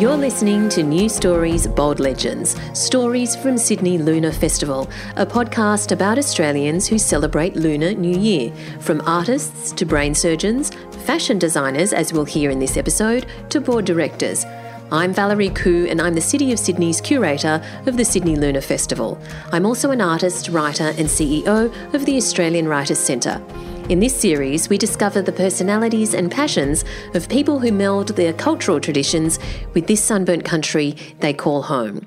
You're listening to New Stories Bold Legends Stories from Sydney Lunar Festival, a podcast about Australians who celebrate Lunar New Year, from artists to brain surgeons, fashion designers, as we'll hear in this episode, to board directors. I'm Valerie Khoo, and I'm the City of Sydney's curator of the Sydney Lunar Festival. I'm also an artist, writer, and CEO of the Australian Writers Centre. In this series, we discover the personalities and passions of people who meld their cultural traditions with this sunburnt country they call home.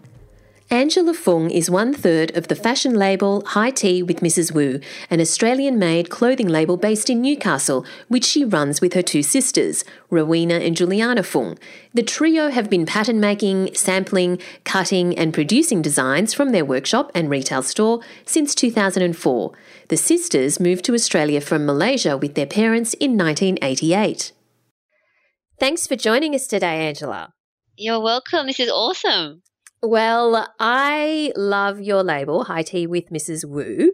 Angela Fung is one third of the fashion label High Tea with Mrs. Wu, an Australian made clothing label based in Newcastle, which she runs with her two sisters, Rowena and Juliana Fung. The trio have been pattern making, sampling, cutting, and producing designs from their workshop and retail store since 2004. The sisters moved to Australia from Malaysia with their parents in 1988. Thanks for joining us today, Angela. You're welcome. This is awesome. Well, I love your label, High Tea with Mrs. Wu.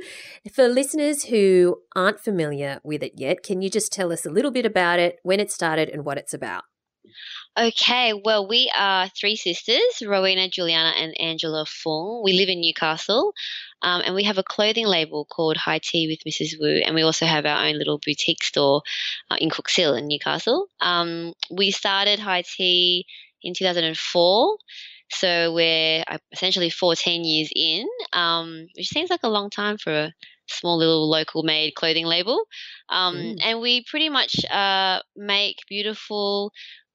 For listeners who aren't familiar with it yet, can you just tell us a little bit about it, when it started, and what it's about? Okay, well, we are three sisters Rowena, Juliana, and Angela Fung. We live in Newcastle, um, and we have a clothing label called High Tea with Mrs. Wu, and we also have our own little boutique store uh, in Cooks Hill in Newcastle. Um, we started High Tea in 2004 so we're uh, essentially 14 years in, um, which seems like a long time for a small little local made clothing label. Um, mm. And we pretty much uh, make beautiful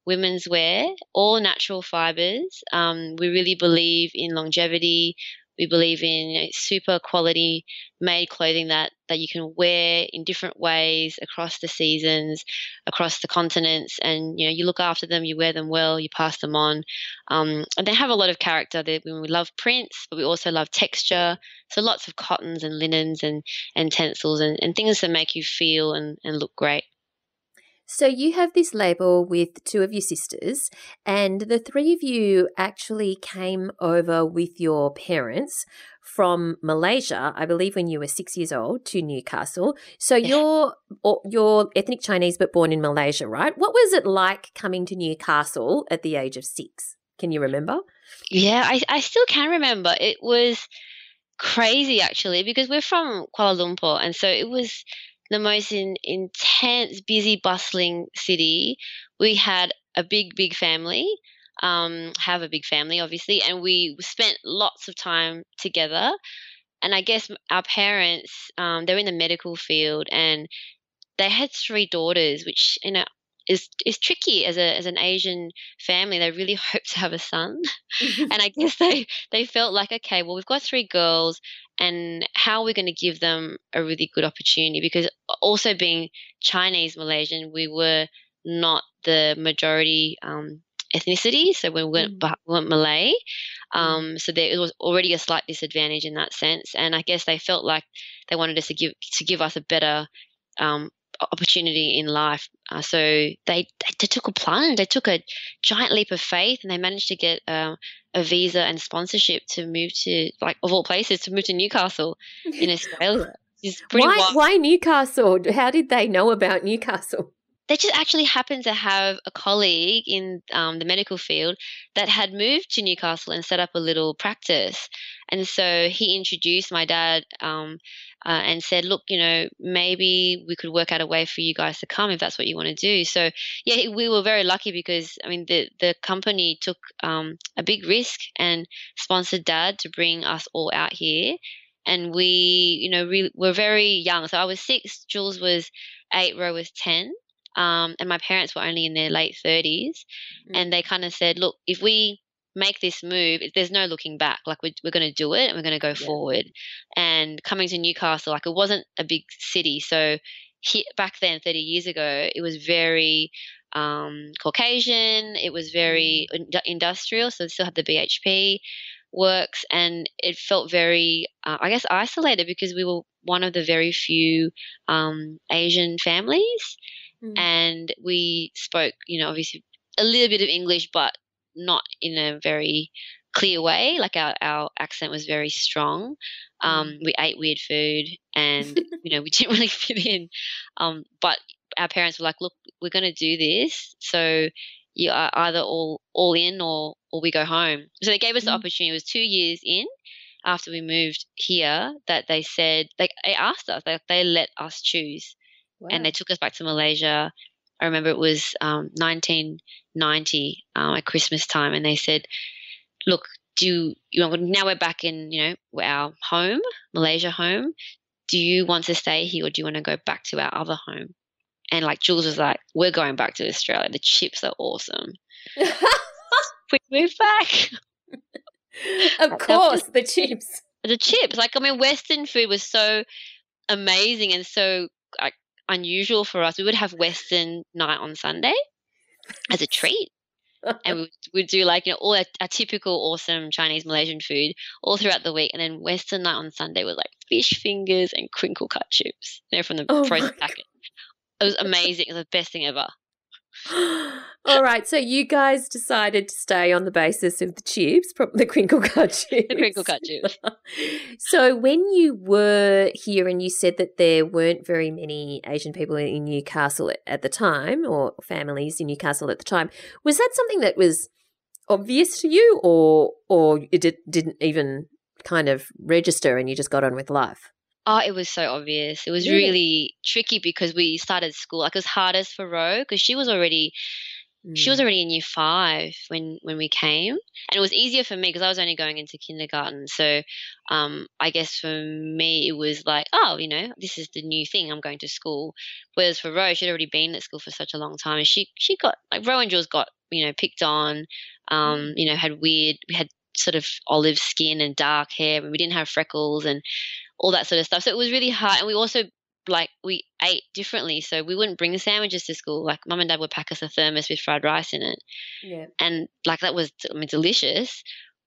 women's wear, all natural fibers. Um, we really believe in longevity. We believe in super quality made clothing that, that you can wear in different ways across the seasons, across the continents, and you know you look after them, you wear them well, you pass them on, um, and they have a lot of character. They, we love prints, but we also love texture. So lots of cottons and linens and and tencels and, and things that make you feel and, and look great. So you have this label with two of your sisters, and the three of you actually came over with your parents from Malaysia, I believe, when you were six years old, to Newcastle. So you're you're ethnic Chinese, but born in Malaysia, right? What was it like coming to Newcastle at the age of six? Can you remember? Yeah, I, I still can remember. It was crazy actually because we're from Kuala Lumpur, and so it was the most in, intense, busy, bustling city. We had a big, big family, um, have a big family, obviously, and we spent lots of time together. And I guess our parents, um, they're in the medical field, and they had three daughters, which you know is is tricky as a as an Asian family. They really hope to have a son, and I guess they they felt like okay, well we've got three girls, and how are we going to give them a really good opportunity? Because also being Chinese Malaysian, we were not the majority um, ethnicity, so we weren't, mm. we weren't Malay. Mm. Um, so there was already a slight disadvantage in that sense, and I guess they felt like they wanted us to give to give us a better um, opportunity in life. Uh, so they, they, took a plunge. They took a giant leap of faith, and they managed to get uh, a visa and sponsorship to move to like of all places to move to Newcastle in Australia. why wild. why Newcastle? How did they know about Newcastle? They just actually happened to have a colleague in um, the medical field that had moved to Newcastle and set up a little practice. And so he introduced my dad um, uh, and said, look, you know, maybe we could work out a way for you guys to come if that's what you want to do. So, yeah, we were very lucky because, I mean, the, the company took um, a big risk and sponsored dad to bring us all out here. And we, you know, we were very young. So I was six, Jules was eight, Ro was 10. Um, and my parents were only in their late 30s. Mm-hmm. And they kind of said, look, if we make this move, there's no looking back. Like we're, we're going to do it and we're going to go yeah. forward. And coming to Newcastle, like it wasn't a big city. So he, back then, 30 years ago, it was very um, Caucasian. It was very mm. industrial. So they still had the BHP works and it felt very, uh, I guess, isolated because we were one of the very few um, Asian families. Mm. And we spoke, you know, obviously a little bit of English, but not in a very clear way. Like our, our accent was very strong. Um, mm. we ate weird food and, you know, we didn't really fit in. Um, but our parents were like, look, we're going to do this. So you are either all all in or or we go home. So they gave us mm. the opportunity. It was two years in after we moved here that they said they, they asked us they, they let us choose wow. and they took us back to malaysia i remember it was um, 1990 um, at christmas time and they said look do you, you know, now we're back in you know our home malaysia home do you want to stay here or do you want to go back to our other home and like jules was like we're going back to australia the chips are awesome we moved back of course, the chips. The chips. Like, I mean, Western food was so amazing and so like, unusual for us. We would have Western night on Sunday as a treat. and we would do like, you know, all our, our, typical awesome Chinese Malaysian food all throughout the week. And then Western night on Sunday was like fish fingers and crinkle cut chips, you know, from the oh frozen packet. It was amazing. It was the best thing ever. All right, so you guys decided to stay on the basis of the chips, the crinkle cut chips. The crinkle cut chips. so when you were here and you said that there weren't very many Asian people in Newcastle at the time, or families in Newcastle at the time, was that something that was obvious to you, or or it did, didn't even kind of register and you just got on with life? Oh, it was so obvious. It was really, really tricky because we started school. Like it was hardest for Ro because she was already mm. she was mm. already in year five when when we came, and it was easier for me because I was only going into kindergarten. So, um, I guess for me it was like, oh, you know, this is the new thing. I'm going to school. Whereas for Ro, she'd already been at school for such a long time, and she she got like Ro and Jules got you know picked on. Um, mm. you know, had weird. We had sort of olive skin and dark hair, and we didn't have freckles and all that sort of stuff. So it was really hard. And we also like we ate differently. So we wouldn't bring the sandwiches to school. Like mum and dad would pack us a thermos with fried rice in it. Yeah. And like that was I mean delicious.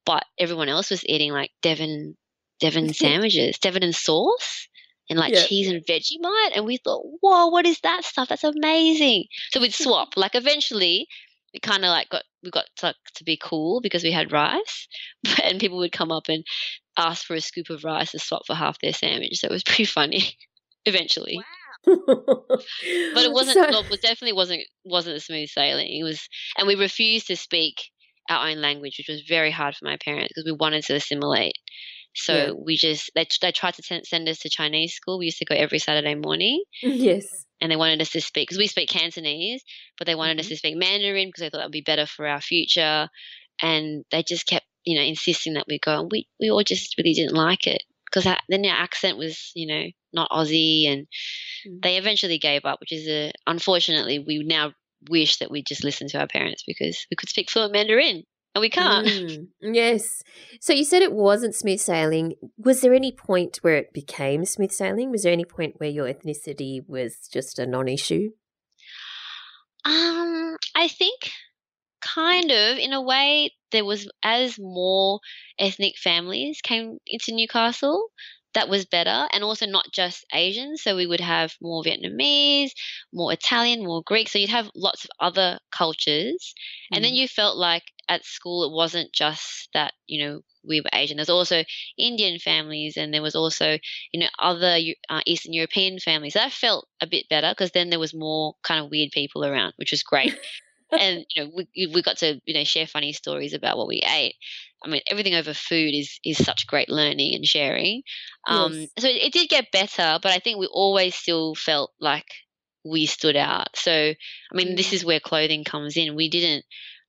But everyone else was eating like Devon Devon sandwiches, Devon and sauce and like yeah. cheese and Vegemite. And we thought, whoa, what is that stuff? That's amazing. So we'd swap. like eventually we kind of like got we got to, to be cool because we had rice, and people would come up and ask for a scoop of rice to swap for half their sandwich. So it was pretty funny. eventually. Wow. but it wasn't. So, it definitely wasn't wasn't a smooth sailing. It was, and we refused to speak our own language, which was very hard for my parents because we wanted to assimilate. So yeah. we just they they tried to send us to Chinese school. We used to go every Saturday morning. Yes. And they wanted us to speak because we speak Cantonese, but they wanted mm-hmm. us to speak Mandarin because they thought that would be better for our future. And they just kept, you know, insisting that we go, and we we all just really didn't like it because then our accent was, you know, not Aussie, and mm. they eventually gave up, which is a unfortunately we now wish that we just listened to our parents because we could speak fluent Mandarin and we can't. Mm, yes. So you said it wasn't smooth sailing. Was there any point where it became smooth sailing? Was there any point where your ethnicity was just a non-issue? Um, I think kind of in a way there was as more ethnic families came into Newcastle that was better and also not just asian so we would have more vietnamese more italian more greek. So you'd have lots of other cultures. Mm. and then mm. you felt like at school it wasn't just that you know we were asian. There's also indian families and there was also you know other uh, eastern european families. That felt a bit better because then there was more kind of weird people around which was great and you know we we got to you know share funny stories about what we ate. I mean, everything over food is is such great learning and sharing. Um, yes. So it, it did get better, but I think we always still felt like we stood out. So I mean, mm. this is where clothing comes in. We didn't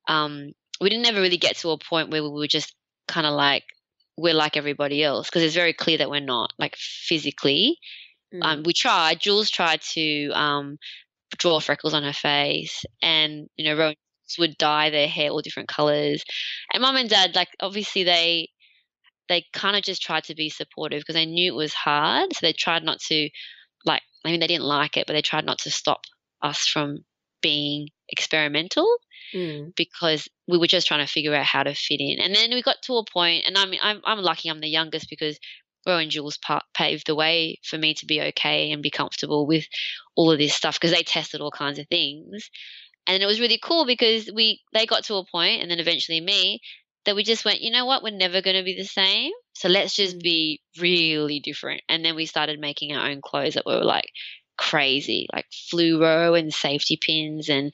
um, we didn't ever really get to a point where we were just kind of like we're like everybody else because it's very clear that we're not like physically. Mm. Um, we tried. Jules tried to um, draw freckles on her face, and you know, Rowan would dye their hair all different colors. And mom and dad, like obviously they they kind of just tried to be supportive because they knew it was hard, so they tried not to like. I mean, they didn't like it, but they tried not to stop us from being experimental mm. because we were just trying to figure out how to fit in. And then we got to a point, and I mean, I'm I'm lucky I'm the youngest because Ro and Jules paved the way for me to be okay and be comfortable with all of this stuff because they tested all kinds of things. And it was really cool because we they got to a point and then eventually me that we just went, you know what, we're never going to be the same. So let's just mm. be really different. And then we started making our own clothes that were like crazy, like fluoro and safety pins and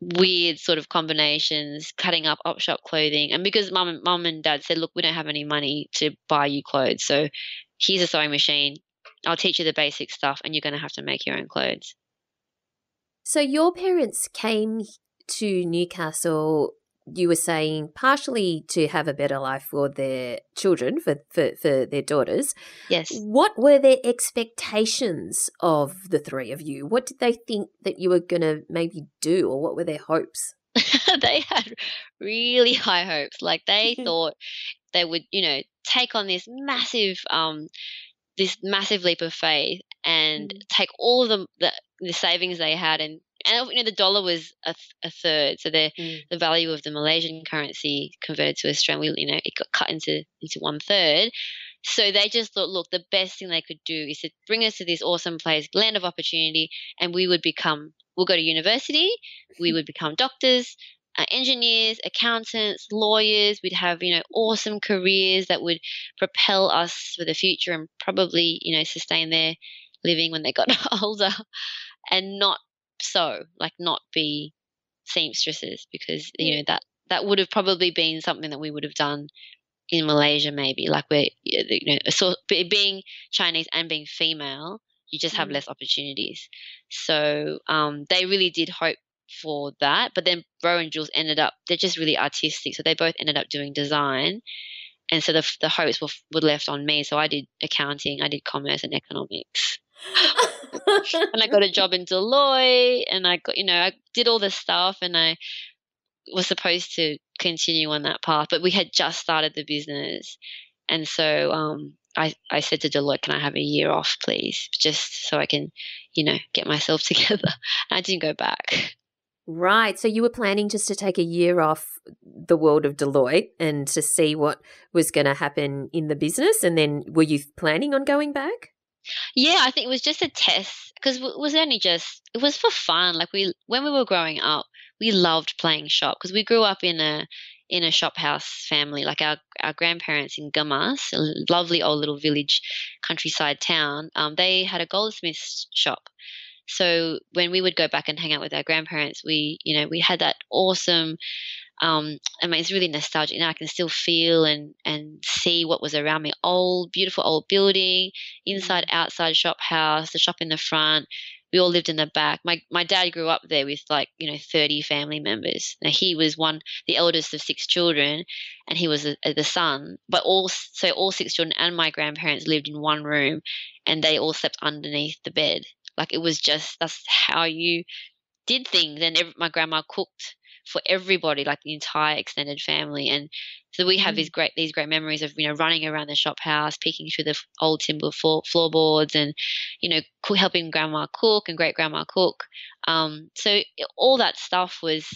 weird sort of combinations, cutting up op shop clothing. And because mum, mum and dad said, look, we don't have any money to buy you clothes. So here's a sewing machine. I'll teach you the basic stuff and you're going to have to make your own clothes. So your parents came to Newcastle you were saying partially to have a better life for their children, for, for, for their daughters. Yes. What were their expectations of the three of you? What did they think that you were going to maybe do, or what were their hopes? they had really high hopes. Like they thought they would, you know, take on this massive, um, this massive leap of faith and mm. take all of the, the the savings they had and and you know the dollar was a, a third, so the mm. the value of the Malaysian currency converted to Australian, you know, it got cut into into one third. So they just thought, look, the best thing they could do is to bring us to this awesome place, land of opportunity, and we would become, we'll go to university, we would become doctors, uh, engineers, accountants, lawyers. We'd have, you know, awesome careers that would propel us for the future and probably, you know, sustain their living when they got older and not so, like not be seamstresses because you know that that would have probably been something that we would have done in Malaysia maybe like we're you know so being Chinese and being female you just have mm. less opportunities. So um, they really did hope for that but then Ro and Jules ended up they're just really artistic so they both ended up doing design and so the the hopes were, were left on me so I did accounting I did commerce and economics and I got a job in Deloitte and I got, you know, I did all this stuff and I was supposed to continue on that path, but we had just started the business. And so um, I, I said to Deloitte, can I have a year off, please? Just so I can, you know, get myself together. And I didn't go back. Right. So you were planning just to take a year off the world of Deloitte and to see what was going to happen in the business. And then were you planning on going back? Yeah, I think it was just a test because it was only just it was for fun. Like we when we were growing up, we loved playing shop because we grew up in a in a shop house family. Like our our grandparents in Gemas, a lovely old little village, countryside town. Um, they had a goldsmith shop. So when we would go back and hang out with our grandparents, we you know we had that awesome um, I mean, it's really nostalgic. Now I can still feel and and see what was around me. Old, beautiful old building, inside, mm. outside shop house, the shop in the front. We all lived in the back. My my dad grew up there with like you know thirty family members. Now he was one, the eldest of six children, and he was a, a, the son. But all so all six children and my grandparents lived in one room, and they all slept underneath the bed. Like it was just that's how you did things. And every, my grandma cooked for everybody, like the entire extended family. And so we have mm. these great these great memories of you know running around the shop house, peeking through the old timber floor, floorboards, and you know helping grandma cook and great grandma cook. Um, so all that stuff was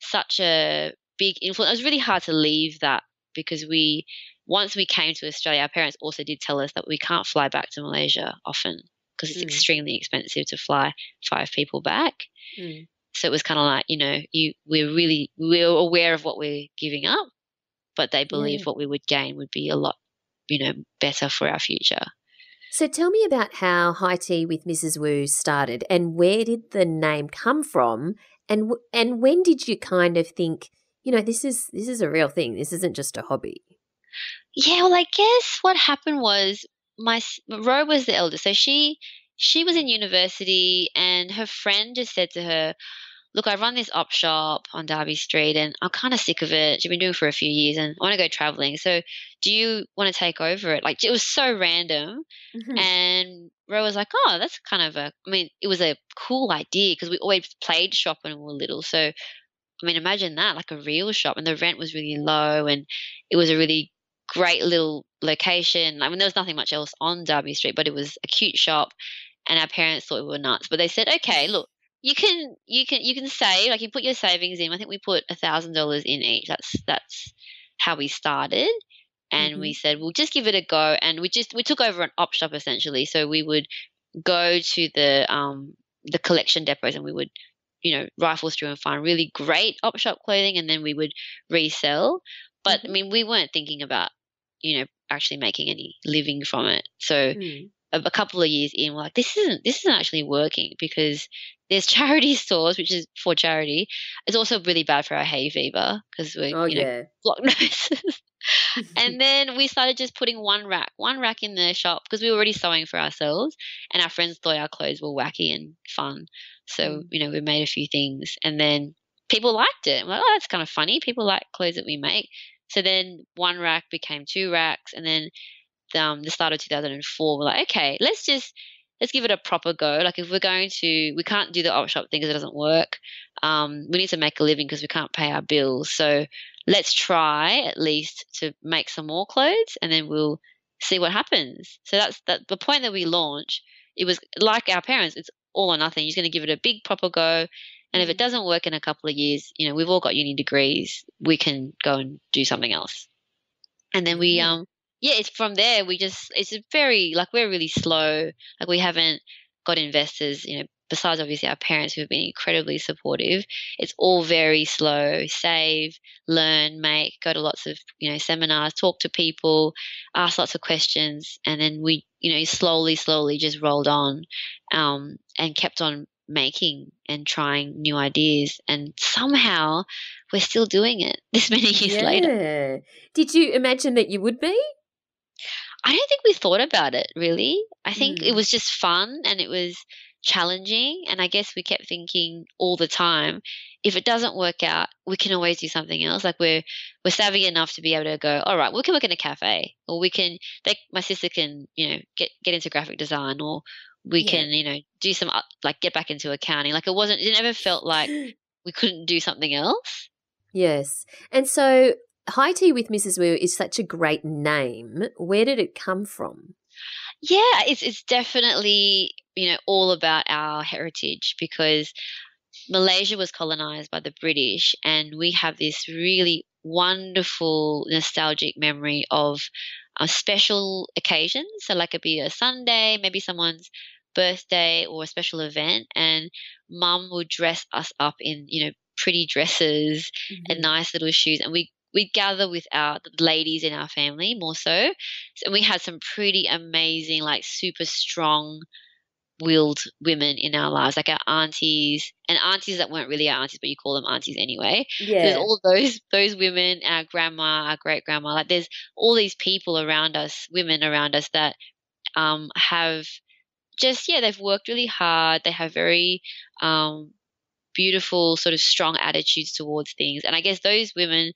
such a big influence. It was really hard to leave that because we once we came to Australia, our parents also did tell us that we can't fly back to Malaysia often because it's mm. extremely expensive to fly five people back. Mm. So it was kind of like, you know, you we're really we're aware of what we're giving up, but they believe yeah. what we would gain would be a lot, you know, better for our future. So tell me about how High Tea with Mrs. Wu started and where did the name come from and and when did you kind of think, you know, this is this is a real thing. This isn't just a hobby. Yeah, well, I guess what happened was my Ro was the eldest, so she she was in university and her friend just said to her, look, I run this op shop on Derby Street and I'm kind of sick of it. She's been doing it for a few years and I want to go traveling. So do you want to take over it? Like it was so random. Mm-hmm. And Ro was like, oh, that's kind of a, I mean, it was a cool idea because we always played shop when we were little. So, I mean, imagine that, like a real shop and the rent was really low and it was a really great little location. I mean, there was nothing much else on Derby Street, but it was a cute shop and our parents thought we were nuts. But they said, okay, look, you can you can you can save like you put your savings in. I think we put a thousand dollars in each. That's that's how we started, and mm-hmm. we said we'll just give it a go. And we just we took over an op shop essentially. So we would go to the um the collection depots and we would you know rifle through and find really great op shop clothing, and then we would resell. But mm-hmm. I mean, we weren't thinking about you know actually making any living from it. So mm. A, couple of years in, we're like, this isn't this isn't actually working because there's charity stores, which is for charity. It's also really bad for our hay fever because we're Oh, you know yeah. block noses. and then we started just putting one rack, one rack in the shop because we were already sewing for ourselves, and our friends thought our clothes were wacky and fun. So Mm. you know we made a few things, and then people liked it. I'm like, oh, that's kind of funny. People like clothes that we make. So then one rack became two racks, and then um, the start of 2004, we're like, okay, let's just let's give it a proper go. Like if we're going to, we can't do the op shop thing because it doesn't work. Um, we need to make a living because we can't pay our bills. So let's try at least to make some more clothes, and then we'll see what happens. So that's that. The point that we launched, it was like our parents. It's all or nothing. You're going to give it a big proper go. And if it Mhm. doesn't work in a couple of years, you know, we've all got uni degrees. We can go and do something else. And then we, um, yeah, it's from there. We just, it's very, like, we're really slow. Like, we haven't got investors, you know, besides obviously our parents who have been incredibly supportive. It's all very slow. Save, learn, make, go to lots of, you know, seminars, talk to people, ask lots of questions. And then we, you know, slowly, slowly just rolled on um, and kept on making and trying new ideas. And somehow we're still doing it this many years later. Did you imagine that you would be? I don't think we thought about it really. I think it Mm. was just fun and it was challenging. And I guess we kept thinking all the time, if it doesn't work out, we can always do something else. Like we're we're savvy enough to be able to go, all right, we can work in a cafe, or we can. They, my sister can, you know, get get into graphic design, or we Yeah. can, you know, do some uh, like get back into accounting. Like it wasn't. It never felt like we couldn't do something else. Yes. And so High Tea with Mrs. Wu is such a great name. Where did it come from? Yeah, it's it's definitely you know all about our heritage because Malaysia was colonized by the British, and we have this really wonderful nostalgic memory of uh, special occasions. So, like it be a Sunday, maybe someone's birthday or a special event, and Mum would dress us up in you know pretty dresses and nice little shoes, and we we gather with our ladies in our family more so. so and we had some pretty amazing, like super strong willed women in our lives, like our aunties and aunties that weren't really our aunties, but you call them aunties anyway. Yeah. There's all those those women, our grandma, our great grandma, like there's all these people around us, women around us that um have just yeah, they've worked really hard. They have very um beautiful sort of strong attitudes towards things. And I guess those women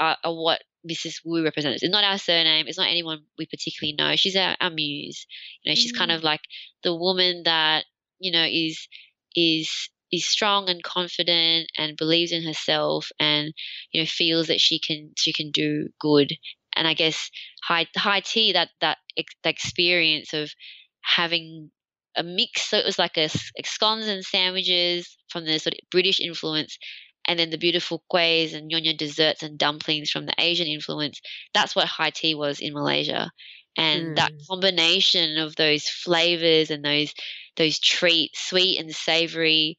are, are what Mrs. Wu represents. It's not our surname. It's not anyone we particularly know. She's our, our muse. You know, she's kind Mm. of like the woman that you know is is is strong and confident and believes in herself and you know feels that she can she can do good. And I guess high high tea that that, ex, that experience of having a mix. So it was like a, like scones and sandwiches from the sort of British influence and then the beautiful kuehs and nyonya desserts and dumplings from the Asian influence. That's what high tea was in Malaysia. And that Mm. combination of those flavors and those those treats, sweet and savory,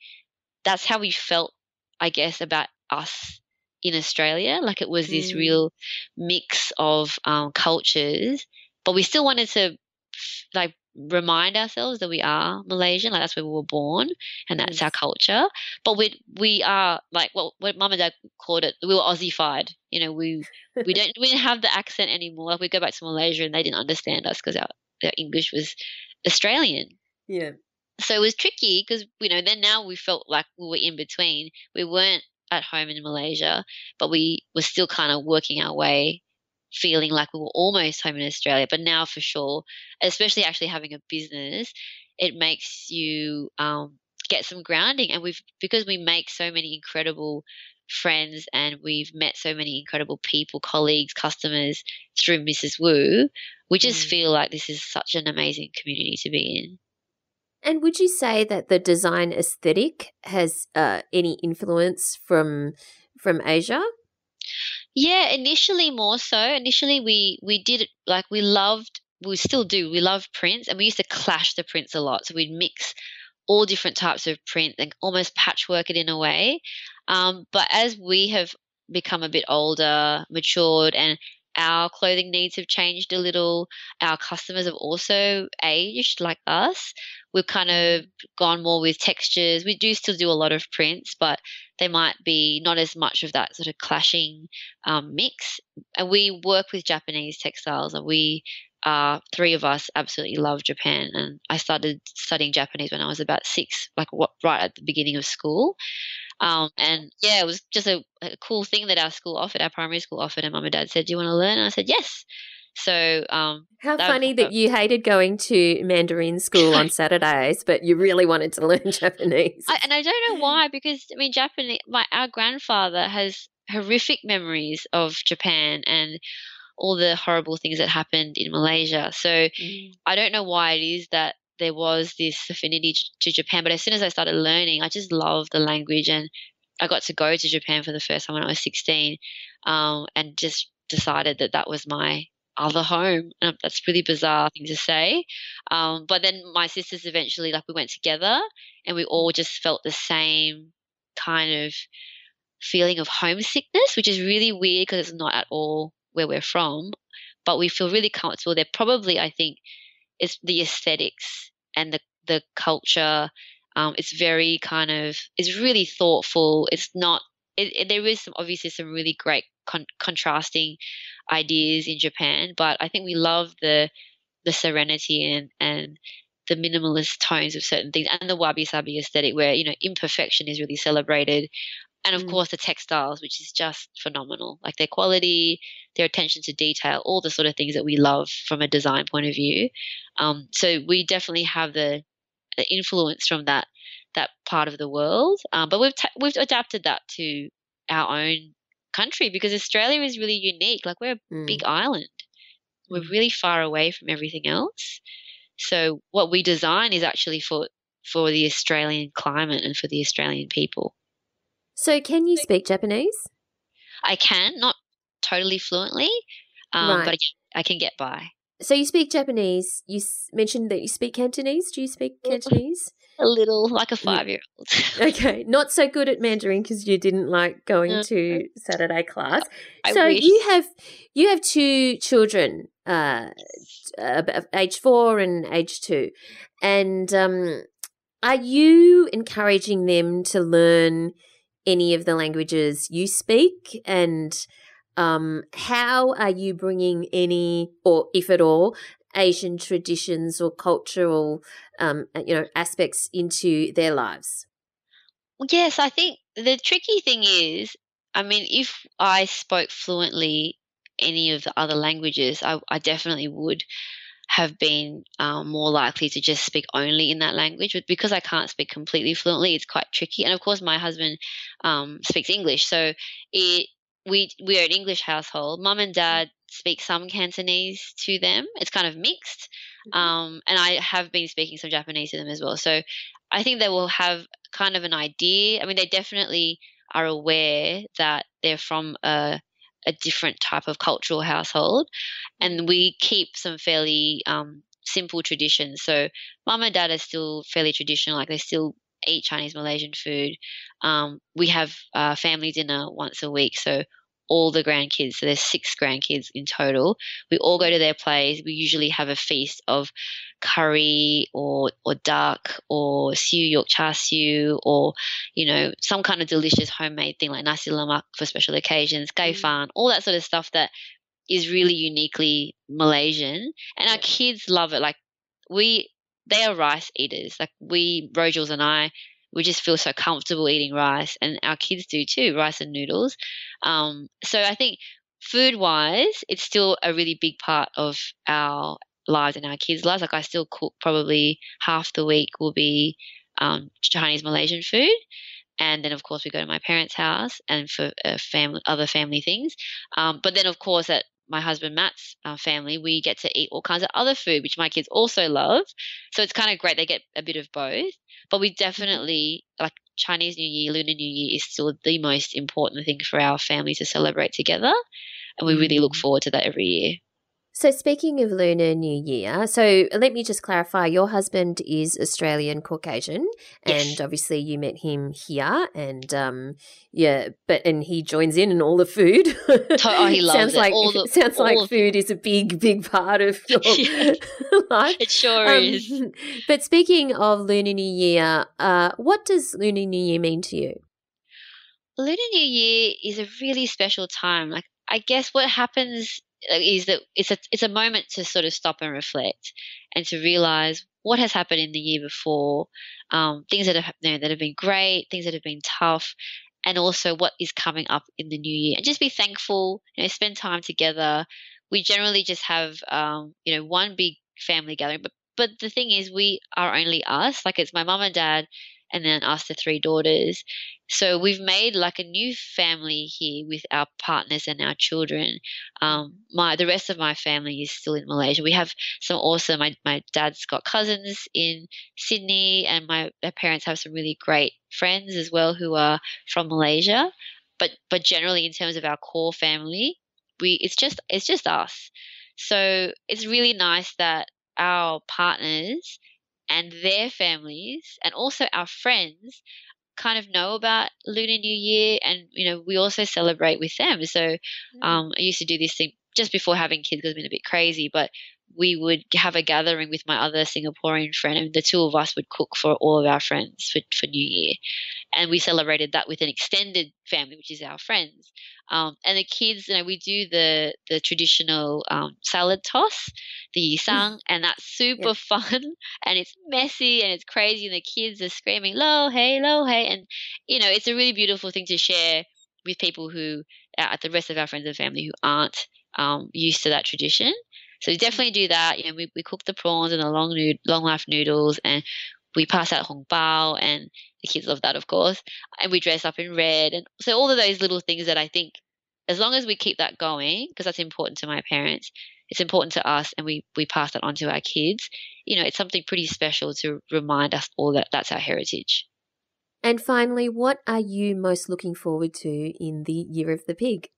that's how we felt, I guess, about us in Australia. Like it was this Mm. real mix of um, cultures, but we still wanted to like remind ourselves that we are Malaysian, like that's where we were born and that's our culture. But we we are like what what mum and dad called it, we were Aussified. You know, we we don't we didn't have the accent anymore. Like we go back to Malaysia and they didn't understand us because our, our English was Australian. Yeah. So it was tricky because you know then now we felt like we were in between. We weren't at home in Malaysia, but we were still kind of working our way, feeling like we were almost home in Australia. But now for sure, especially actually having a business, it makes you um, get some grounding. And we've because we make so many incredible friends and we've met so many incredible people, colleagues, customers through Mrs. Wu. We just Mm. feel like this is such an amazing community to be in. And would you say that the design aesthetic has uh, any influence from from Asia? Yeah, initially more so. Initially, we we did like we loved. We still do. We love prints, and we used to clash the prints a lot. So we'd mix all different types of print and almost patchwork it in a way. Um, but as we have become a bit older, matured, and our clothing needs have changed a little. Our customers have also aged like us. We've kind of gone more with textures. We do still do a lot of prints, but they might be not as much of that sort of clashing um, mix. And we work with Japanese textiles, and we uh, three of us absolutely love Japan. And I started studying Japanese when I was about six, like what, right at the beginning of school. Um, and yeah, it was just a, a, cool thing that our school offered, our primary school offered. And mum and dad said, Do you want to learn? And I said, Yes. So, um, how that, funny that you hated going to Mandarin school on Saturdays, but you really wanted to learn Japanese. I, and I don't know why, because I mean, Japanese. My our grandfather has horrific memories of Japan and all the horrible things that happened in Malaysia. So mm. I don't know why it is that there was this affinity to Japan. But as soon as I started learning, I just loved the language, and I got to go to Japan for the first time when I was 16, um, and just decided that that was my other home. Um, that's really bizarre thing to say. Um, but then my sisters eventually, like, we went together, and we all just felt the same kind of feeling of homesickness, which is really weird because it's not at all where we're from. But we feel really comfortable there. Probably, I think, it's the aesthetics and the the culture. Um, it's very kind of it's really thoughtful. It's not. It, it, there is some obviously some really great con- contrasting ideas in Japan, but I think we love the the serenity and and the minimalist tones of certain things and the wabi sabi aesthetic where you know imperfection is really celebrated. And of mm. course the textiles which is just phenomenal. Like their quality their attention to detail all the sort of things that we love from a design point of view. Um, so we definitely have the, the, influence from that that part of the world. Um, but we've ta- we've adapted that to our own country because australia is really unique like we're a mm. big island we're mm. really far away from everything else so what we design is actually for for the australian climate and for the australian people so, can you speak Japanese? I can, not totally fluently, um, right. but I can get by. So, you speak Japanese. You mentioned that you speak Cantonese. Do you speak Cantonese? A little, like a five year old. okay. Not so good at Mandarin because you didn't like going no. to Saturday class. I so, wish. you have you have two children, uh, uh, age four and age two. And um, are you encouraging them to learn? any of the languages you speak and um, how are you bringing any or if at all asian traditions or cultural um, you know aspects into their lives yes i think the tricky thing is i mean if i spoke fluently any of the other languages i, I definitely would have been um, more likely to just speak only in that language. But because I can't speak completely fluently, it's quite tricky. And of course, my husband um, speaks English, so it we we are an English household. Mum and dad speak some Cantonese to them. It's kind of mixed, mm-hmm. um, and I have been speaking some Japanese to them as well. So I think they will have kind of an idea. I mean, they definitely are aware that they're from a a different type of cultural household, and we keep some fairly um, simple traditions. So, mum and dad are still fairly traditional, like they still eat Chinese Malaysian food. Um, we have uh, family dinner once a week, so all the grandkids, so there's six grandkids in total. We all go to their place. We usually have a feast of curry or or duck or siu yok char siu or you know some kind of delicious homemade thing like nasi lemak for special occasions, gai mm. fan, all that sort of stuff that is really uniquely Malaysian, and our kids love it. Like we, they are rice eaters. Like we, Ro, Jules and I, we just feel so comfortable eating rice, and our kids do too, rice and noodles. Um, so I think food wise, it's still a really big part of our lives and our kids' lives. Like I still cook probably half the week will be um, Chinese Malaysian food. And then, of course, we go to my parents' house and for uh, family, other family things. Um, but then, of course, at my husband Matt's uh, family, we get to eat all kinds of other food, which my kids also love. So it's kind of great. They get a bit of both. But we definitely, like Chinese New Year, Lunar New Year is still the most important thing for our family to celebrate together. And we really look mm. forward to that every year. So, speaking of Lunar New Year, so let me just clarify your husband is Australian Caucasian, and obviously you met him here, and um, yeah, but and he joins in and all the food. oh, he loves sounds it. like All the- sounds all like of food is a big, big part of your Yeah. life. It sure Um, is. but speaking of Lunar New Year, uh, what does Lunar New Year mean to you? Lunar New Year is a really special time. Like I guess what happens is that it's a it's a moment to sort of stop and reflect and to realize what has happened in the year before, um, things that have you know, that have been great, things that have been tough, and also what is coming up in the new year. And just be thankful. You know, spend time together. We generally just have um, you know one big family gathering, but but the thing is, we are only us. Like it's my mum and dad, and then us, the three daughters. So we've made like a new family here with our partners and our children. Um, my the rest of my family is still in Malaysia. We have some awesome. My my dad's got cousins in Sydney, and my, my parents have some really great friends as well who are from Malaysia. But but generally, in terms of our core family, we it's just it's just us. So it's really nice that our partners and their families and also our friends kind of know about Lunar New Year and you know we also celebrate with them. So um, I used to do this thing just before having kids because it's been a bit crazy, but we would have a gathering with my other Singaporean friend, and the two of us would cook for all of our friends for, for New Year. And we celebrated that with an extended family, which is our friends. Um, and the kids, you know, we do the the traditional um, salad toss, the yisang, and that's super Yeah. fun. And it's messy and it's crazy, and the kids are screaming "lo hey, lo hey," and you know, it's a really beautiful thing to share with people who, uh, the rest of our friends and family who aren't um, used to that tradition. So we definitely do that. You know, we, we cook the prawns and the long nood- long life noodles, and we pass out hong bao, and the kids love that, of course. And we dress up in red, and so all of those little things that I think, as long as we keep that going, because that's important to my parents, it's important to us, and we we pass that on to our kids. You know, it's something pretty special to remind us all that that's our heritage. And finally, what are you most looking forward to in the Year of the Pig?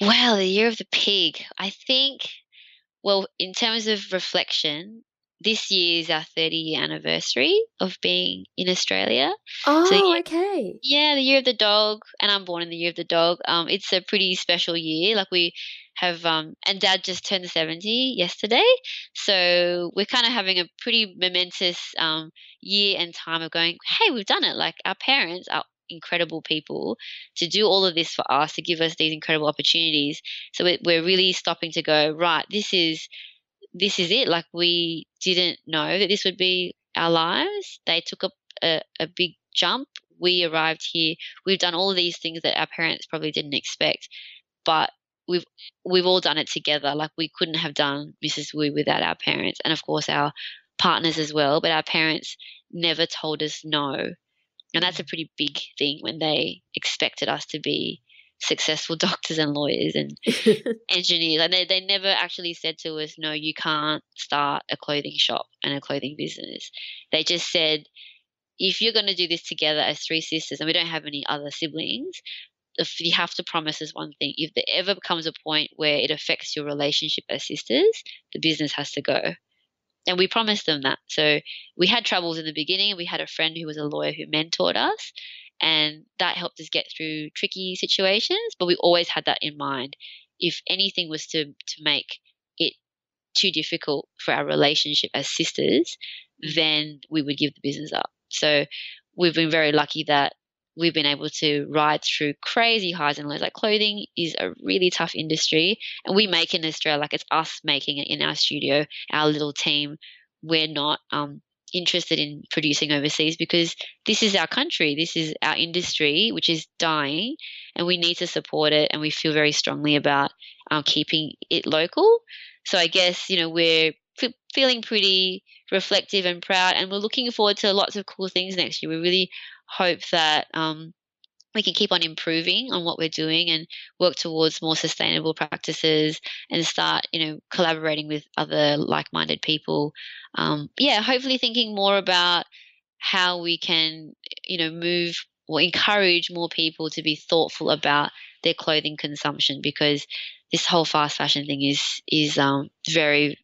Well, the year of the pig. I think, well, in terms of reflection, this year is our 30 year anniversary of being in Australia. Oh, yeah- okay. Yeah, the year of the dog, and I'm born in the year of the dog. Um, it's a pretty special year. Like we have, um, and Dad just turned 70 yesterday, so we're kind of having a pretty momentous um year and time of going. Hey, we've done it! Like our parents are incredible people to do all of this for us to give us these incredible opportunities. So we- we're really stopping to go right. This is this is it. Like we didn't know that this would be our lives. They took a a, a big jump. We arrived here. We've done all of these things that our parents probably didn't expect, but we've we've all done it together. Like we couldn't have done Mrs. Wu without our parents, and of course our partners as well. But our parents never told us no, and that's a pretty big thing when they expected us to be successful doctors and lawyers and engineers. Like they, they never actually said to us, no, you can't start a clothing shop and a clothing business. They just said, if you're going to do this together as three sisters, and we don't have any other siblings, if you have to promise us one thing. If there ever becomes a point where it affects your relationship as sisters, the business has to go. And we promised them that. So we had troubles in the beginning. We had a friend who was a lawyer who mentored us, and that helped us get through tricky situations. But we always had that in mind. If anything was to to make it too difficult for our relationship as sisters, then we would give the business up. So we've been very lucky that we've been able to ride through crazy highs and lows. Like clothing is a really tough industry, and we make in Australia. Like it's us making it in our studio, our little team. We're not um, interested in producing overseas because this is our country, this is our industry, which is dying, and we need to support it. And we feel very strongly about um, keeping it local. So I guess you know we're f- feeling pretty reflective and proud, and we're looking forward to lots of cool things next year. We're really hope that um, we can keep on improving on what we're doing and work towards more sustainable practices and start, you know, collaborating with other like-minded people. Um, yeah, hopefully thinking more about how we can, you know, move or encourage more people to be thoughtful about their clothing consumption because this whole fast fashion thing is is um, very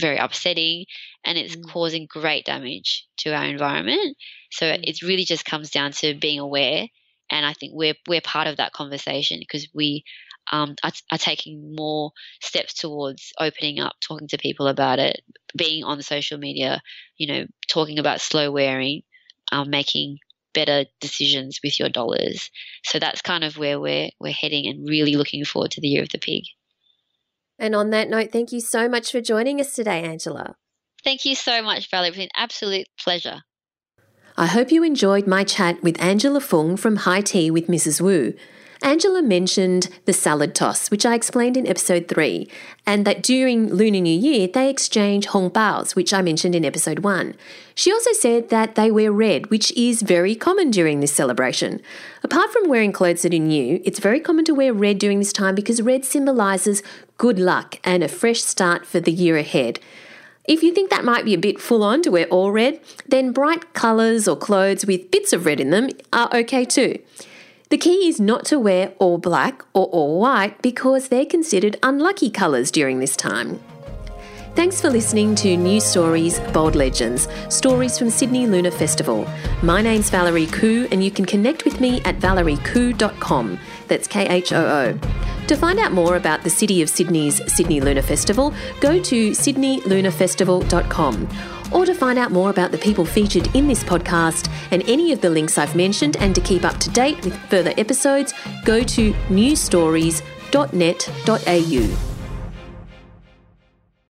very upsetting and it's mm. causing great damage to our environment. So mm. it really just comes down to being aware. And I think we're we're part of that conversation because we um, are, are, taking more steps towards opening up, talking to people about it, being on social media, you know, talking about slow wearing, um, making better decisions with your dollars. So that's kind of where we're we're heading, and really looking forward to the year of the pig. And on that note, thank you so much for joining us today, Angela. Thank you so much, Valerie. It was an absolute pleasure. I hope you enjoyed my chat with Angela Fung from High Tea with Mrs. Woo. Angela mentioned the salad toss, which I explained in episode 3, and that during Lunar New Year they exchange hong baos, which I mentioned in episode 1. She also said that they wear red, which is very common during this celebration. Apart from wearing clothes that are new, it's very common to wear red during this time because red symbolises good luck and a fresh start for the year ahead. If you think that might be a bit full on to wear all red, then bright colours or clothes with bits of red in them are okay too. The key is not to wear all black or all white because they're considered unlucky colours during this time. Thanks for listening to New Stories Bold Legends, stories from Sydney Lunar Festival. My name's Valerie Khoo, and you can connect with me at valeriekhoo.com. That's K H O O. To find out more about the City of Sydney's Sydney Lunar Festival, go to sydneylunarfestival.com or to find out more about the people featured in this podcast and any of the links I've mentioned, and to keep up to date with further episodes, go to newsstories.net.au.